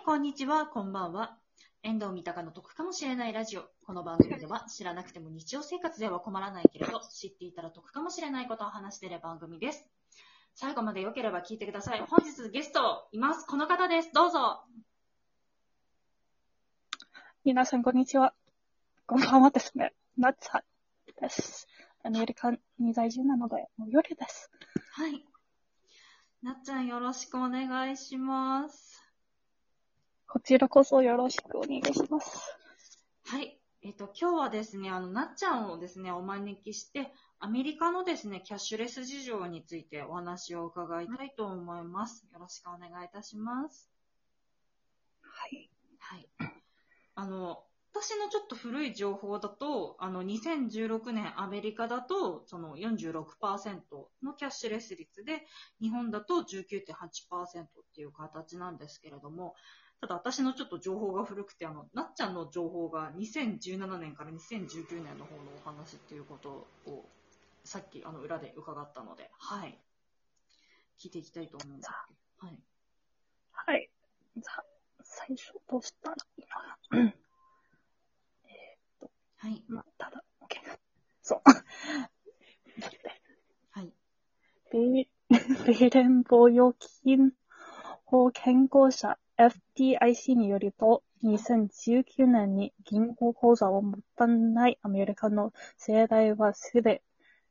い、こんにちは、こんばんは。遠藤三鷹の得かもしれないラジオ。この番組では知らなくても日常生活では困らないけれど、知っていたら得かもしれないことを話している番組です。最後まで良ければ聞いてください。本日ゲストいます。この方です。どうぞ。皆さん、こんにちは。こんばんはですね。ナッツァです。アメリカに在住なので、もう夜です。はい。なっちゃんよろしくお願いします。こちらこそよろしくお願いします。はい。えっと、今日はですね、あの、なっちゃんをですね、お招きして、アメリカのですね、キャッシュレス事情についてお話を伺いたいと思います。よろしくお願いいたします。はい。はい。あの、私のちょっと古い情報だと、あの、2016年アメリカだと、その46%のキャッシュレス率で、日本だと19.8%っていう形なんですけれども、ただ私のちょっと情報が古くて、あの、なっちゃんの情報が2017年から2019年の方のお話っていうことを、さっきあの裏で伺ったので、はい。聞いていきたいと思うんですけど、はい。はい。じゃあ、最初どうしたらいいのか はい。な。まあ、ただ、OK。そう。はい。米米連邦預金保険公社 FDIC によると、2019年に銀行口座を持たないアメリカの世代はすで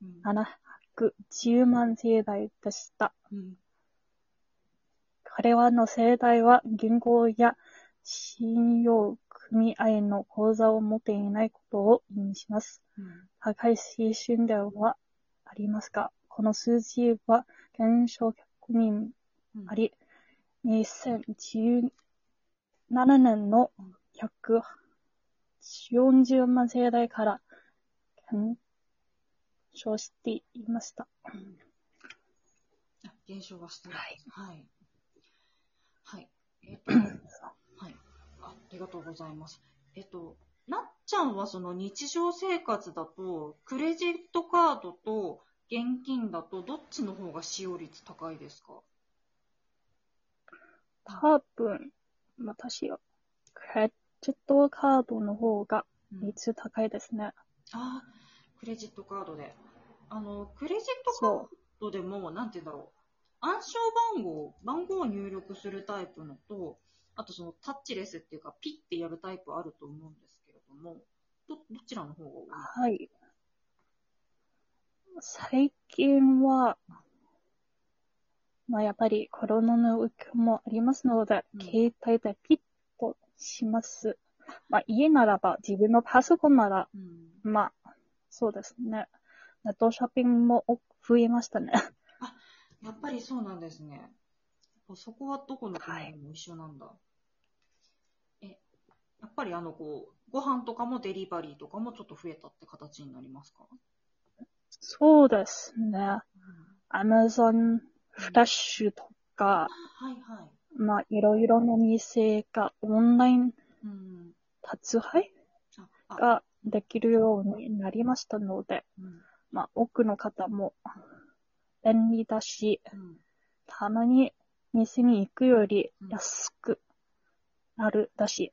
うん710万世代でした。うん。これらの世代は銀行や信用組合の口座を持っていないことを意味します。うん。高い水準ではありますが、この数字は減少確認うんあり、2017年の140万世代から減少していました。あ減少がしてる。はい。はい。はい。えっと、はい。あありがとうございます。えっと、なっちゃんはその日常生活だと、クレジットカードと現金だと、どっちの方が使用率高いですか？多分、私は、クレジットカードの方がうん率高いですね。あークレジットカードで。あの、クレジットカー。ドでも、なんて言うんだろう。暗証番号、番号を入力するタイプのと、あとそのタッチレスっていうか、ピッてやるタイプあると思うんですけれども、ど、どちらの方が多い？はい。最近は、まあやっぱりコロナの影響もありますので、うん携帯でピッとします。まあ家ならば自分のパソコンなら、うん。まあ、そうですね。ネットショッピングも増えましたね。やっぱりそうなんですね。そこはどこの国でも一緒なんだ。え、やっぱりあの、こう、ご飯とかもデリバリーとかもちょっと増えたって形になりますか？そうですね。アマゾンフラッシュとか、はいはい。まあいろいろな店がオンラインうん。宅配あ、あ、ができるようになりましたので、うん。まあ、多くの方も便利だし、うん。たまに店に行くよりうん安くなるだし、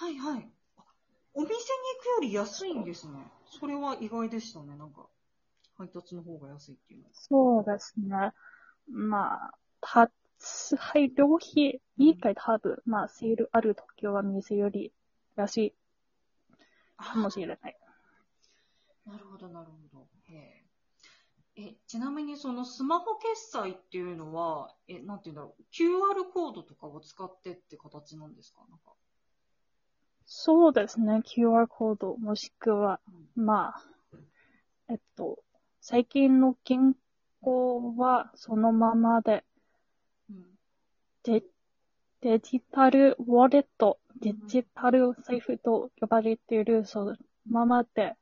はいはい。あお店に行くより安いんですね。それは意外でしたね。なんか、配達の方が安いっていうのは。そうですね。まあ、宅配料費以外多分、まあ、セールある時は店より安いかもしれない。なるほど、なるほど。へえ。え、ちなみにそのスマホ決済っていうのは、え、なんて言うんだろう。QR コードとかを使ってって形なんですか？なんか。そうですね。QR コードもしくは、まあ、えっと、最近の銀行はそのままでうん。デデジタルウォレット、デジタル財布と呼ばれているそのままで、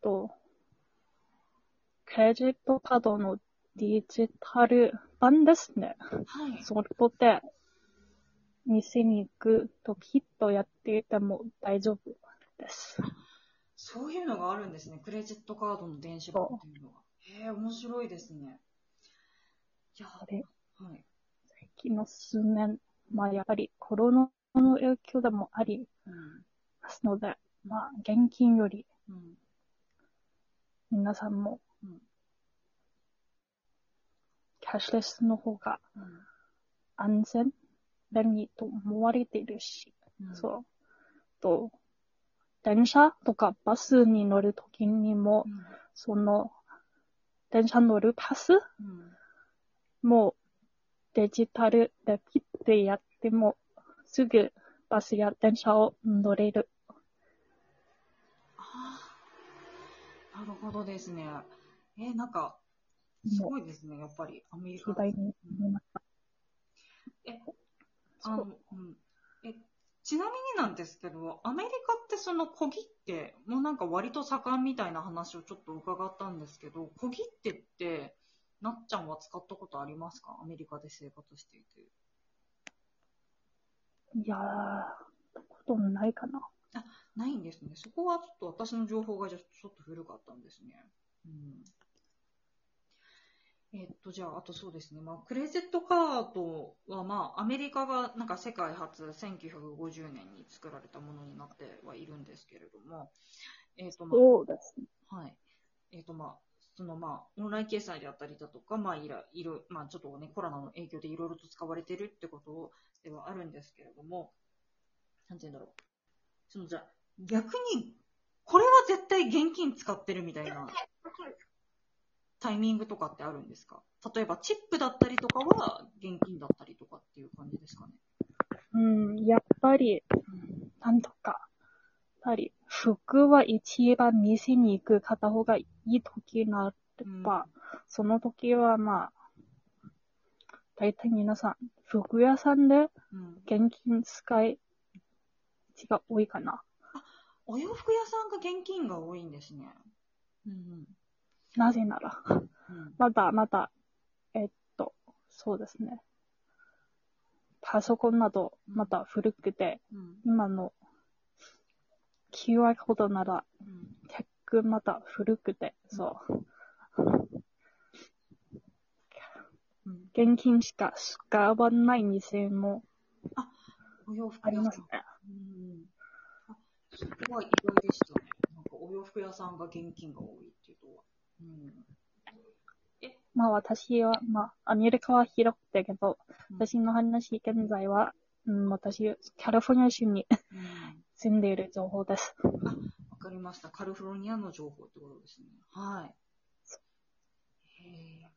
と、クレジットカードのデジタル版ですね。はい。そこで、店に行くときっとやっていても大丈夫です。そういうのがあるんですね。クレジットカードの電子版っていうのが。へえ、面白いですね。いや、はい。最近の数年まあやっぱりコロナの影響でもありうん。ますので、まあ現金よりうん。皆さんもうんキャッシュレスの方がうん。安全、便利と思われているし、うん。そう。と、電車とかバスに乗るときにも、うん。その、電車乗るパスうん。もデジタルでピッてやっても、すぐバスや電車を乗れる。ああ。なるほどですね。えーなんか、すごいですね、やっぱり、アメリカ時。代に。え、あの、うん。え、ちなみになんですけど、アメリカってその小切手、もうなんか割と盛んみたいな話をちょっと伺ったんですけど、小切手って、なっちゃんは使ったことありますか？アメリカで生活していて。いやー、ことないかな。ないんですね。そこはちょっと私の情報がじゃちょっと古かったんですね。うん。えっと、じゃあ、あとそうですね。まあ、クレジットカードは、まあ、アメリカがなんか世界初1950年に作られたものになってはいるんですけれども、えっと、まあ、そうですね。はい。えっ、と、まあ、そのまあ、オンライン決済であったりだとか、まあ、いら、いろ、まあ、ちょっとね、コロナの影響でいろいろと使われてるってことではあるんですけれども、なんて言うんだろう。その、じゃあ逆に、これは絶対現金使ってるみたいなタイミングとかってあるんですか？例えば、チップだったりとかは現金だったりとかっていう感じですかね？うん、やっぱり、なんとか。やっぱり、服は一番店に行く片方がいい時なれば、その時はまあ、大体皆さん、服屋さんでうん。現金使いが多いかな。お洋服屋さんが現金が多いんですね。うんなぜなら。まだまだ、えっと、そうですね。パソコンなど、まだ古くて、うん。今の QR コードなら、うん。結構まだ古くて、そう。うん。現金しか使わない店もお洋服あり。ますね。うん。あ、そこは意外でしたね。なんかお洋服屋さんが現金が多いっていうのは。うん。まあ私は、まあアメリカは広くてけど、うん私の話、現在は、うん、私、キャリフォルニア州にうん。住んでいる情報です。わかりました。カリフォルニアの情報ってことですね。はい。へえ。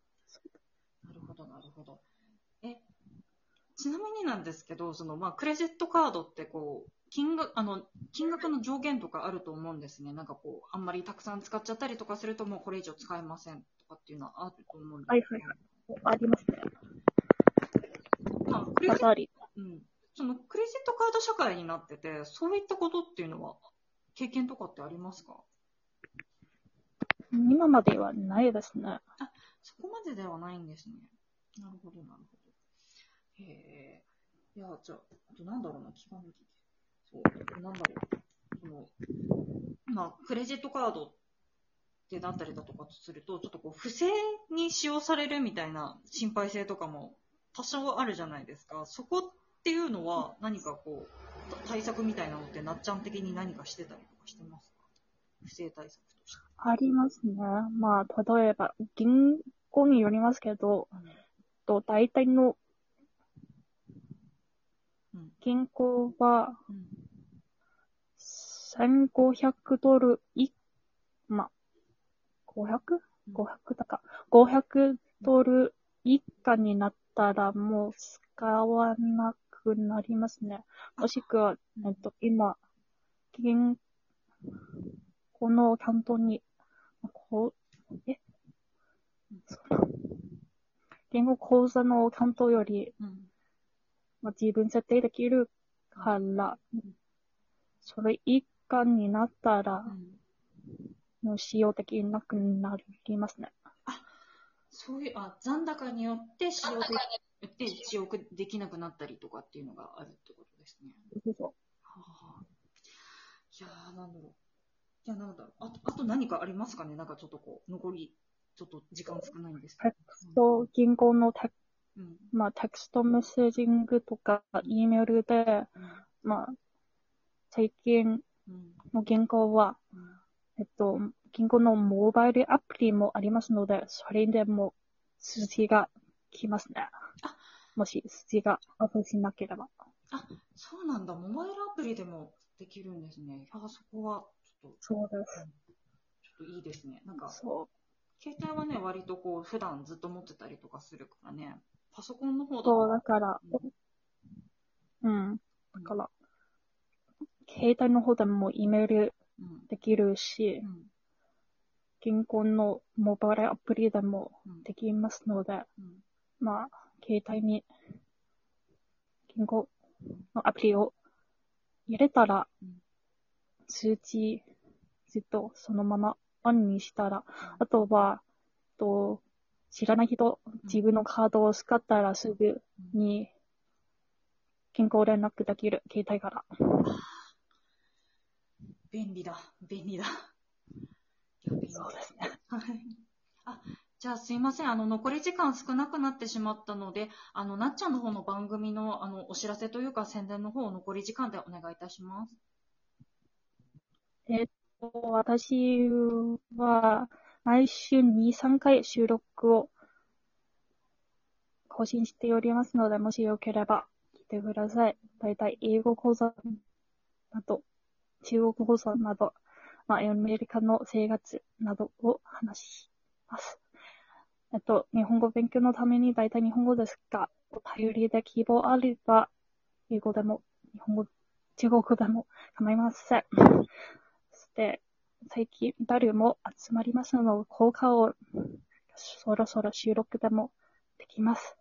なるほど、なるほど。え、ちなみになんですけど、その、まあ、クレジットカードってこう、金額、あの、金額の上限とかあると思うんですね。なんかこう、あんまりたくさん使っちゃったりとかするともうこれ以上使えませんとかっていうのはあると思うんですはいはいありますね。まあ、クレジット。うん。そのクレジットカード社会になってて、そういったことっていうのは、経験とかってありますか？今まではないですね。そこまでではないんですね。なるほど、なるほど。へえ。いや、じゃあ、あとなんだろうな、聞かなきゃいけなんだろう。その、まあ、クレジットカードってなったりだとかとすると、ちょっとこう、不正に使用されるみたいな心配性とかも多少あるじゃないですか。そこっていうのは何かこう、た対策みたいなのってなっちゃん的に何かしてたりとかしてますか？不正対策として。ありますね。まあ、例えば、銀行によりますけど、と大体のうん。銀行はうん。1500ドルい、まあ、500?500 だか。500ドル以下になったらもう使わなくなりますね。もしくは、えっと、今、銀行の担当に、こう、え？そう銀行口座の担当より、うん。まあ、自分設定できるから、それ以下になったらう、ん。もう使用できなくなりますね。そういう、あ、残高によって使用でき、で使用できなくなったりとかっていうのがあるってことですね。そうそうはあ、いやー、なんだろう。いや、なんだろう。あと、あと何かありますかね？なんかちょっとこう、残り、ちょっと時間少ないんですけど。と銀行のテうん。まあ、テクストメッセージングとか、E メールで、まあ、最近うん。の銀行は、うん。えっと、銀行のモバイルアプリもありますので、それでも数字が来ますねあ。もし数字がオフしなければ。そうなんだ。モバイルアプリでもできるんですね。あ、そこは、ちょっと、そうです。ちょっといいですね。なんか、そ携帯はね、割とこう、普段ずっと持ってたりとかするからね。パソコンの方う。だとそう、だから、うん。だから、携帯の方でも E メールうん。できるしう、ん。銀行のモバイルアプリでもうん。できますので、うん。まあ、携帯に銀行のアプリを入れたらうん、数値ずっとそのままオンにしたら、あとは、と知らない人、自分のカードを使ったらすぐに銀行連絡できる携帯から。便利だ。便利だ。そうですね。はい。あ、じゃあすいません。あの、残り時間少なくなってしまったので、あの、なっちゃんの方の番組の、あの、お知らせというか宣伝の方を残り時間でお願いいたします。私は、毎週2、3回収録を更新しておりますので、もしよければ聞いてください。だいたい英語講座など、中国講座など、まあ、アメリカの生活などを話します。えっと、日本語勉強のためにだいたい日本語ですが、お便りで希望あれば、英語でも、日本語、中国語でも構いません。そして、最近誰も集まりますので、効果をそろそろ収録でもできます。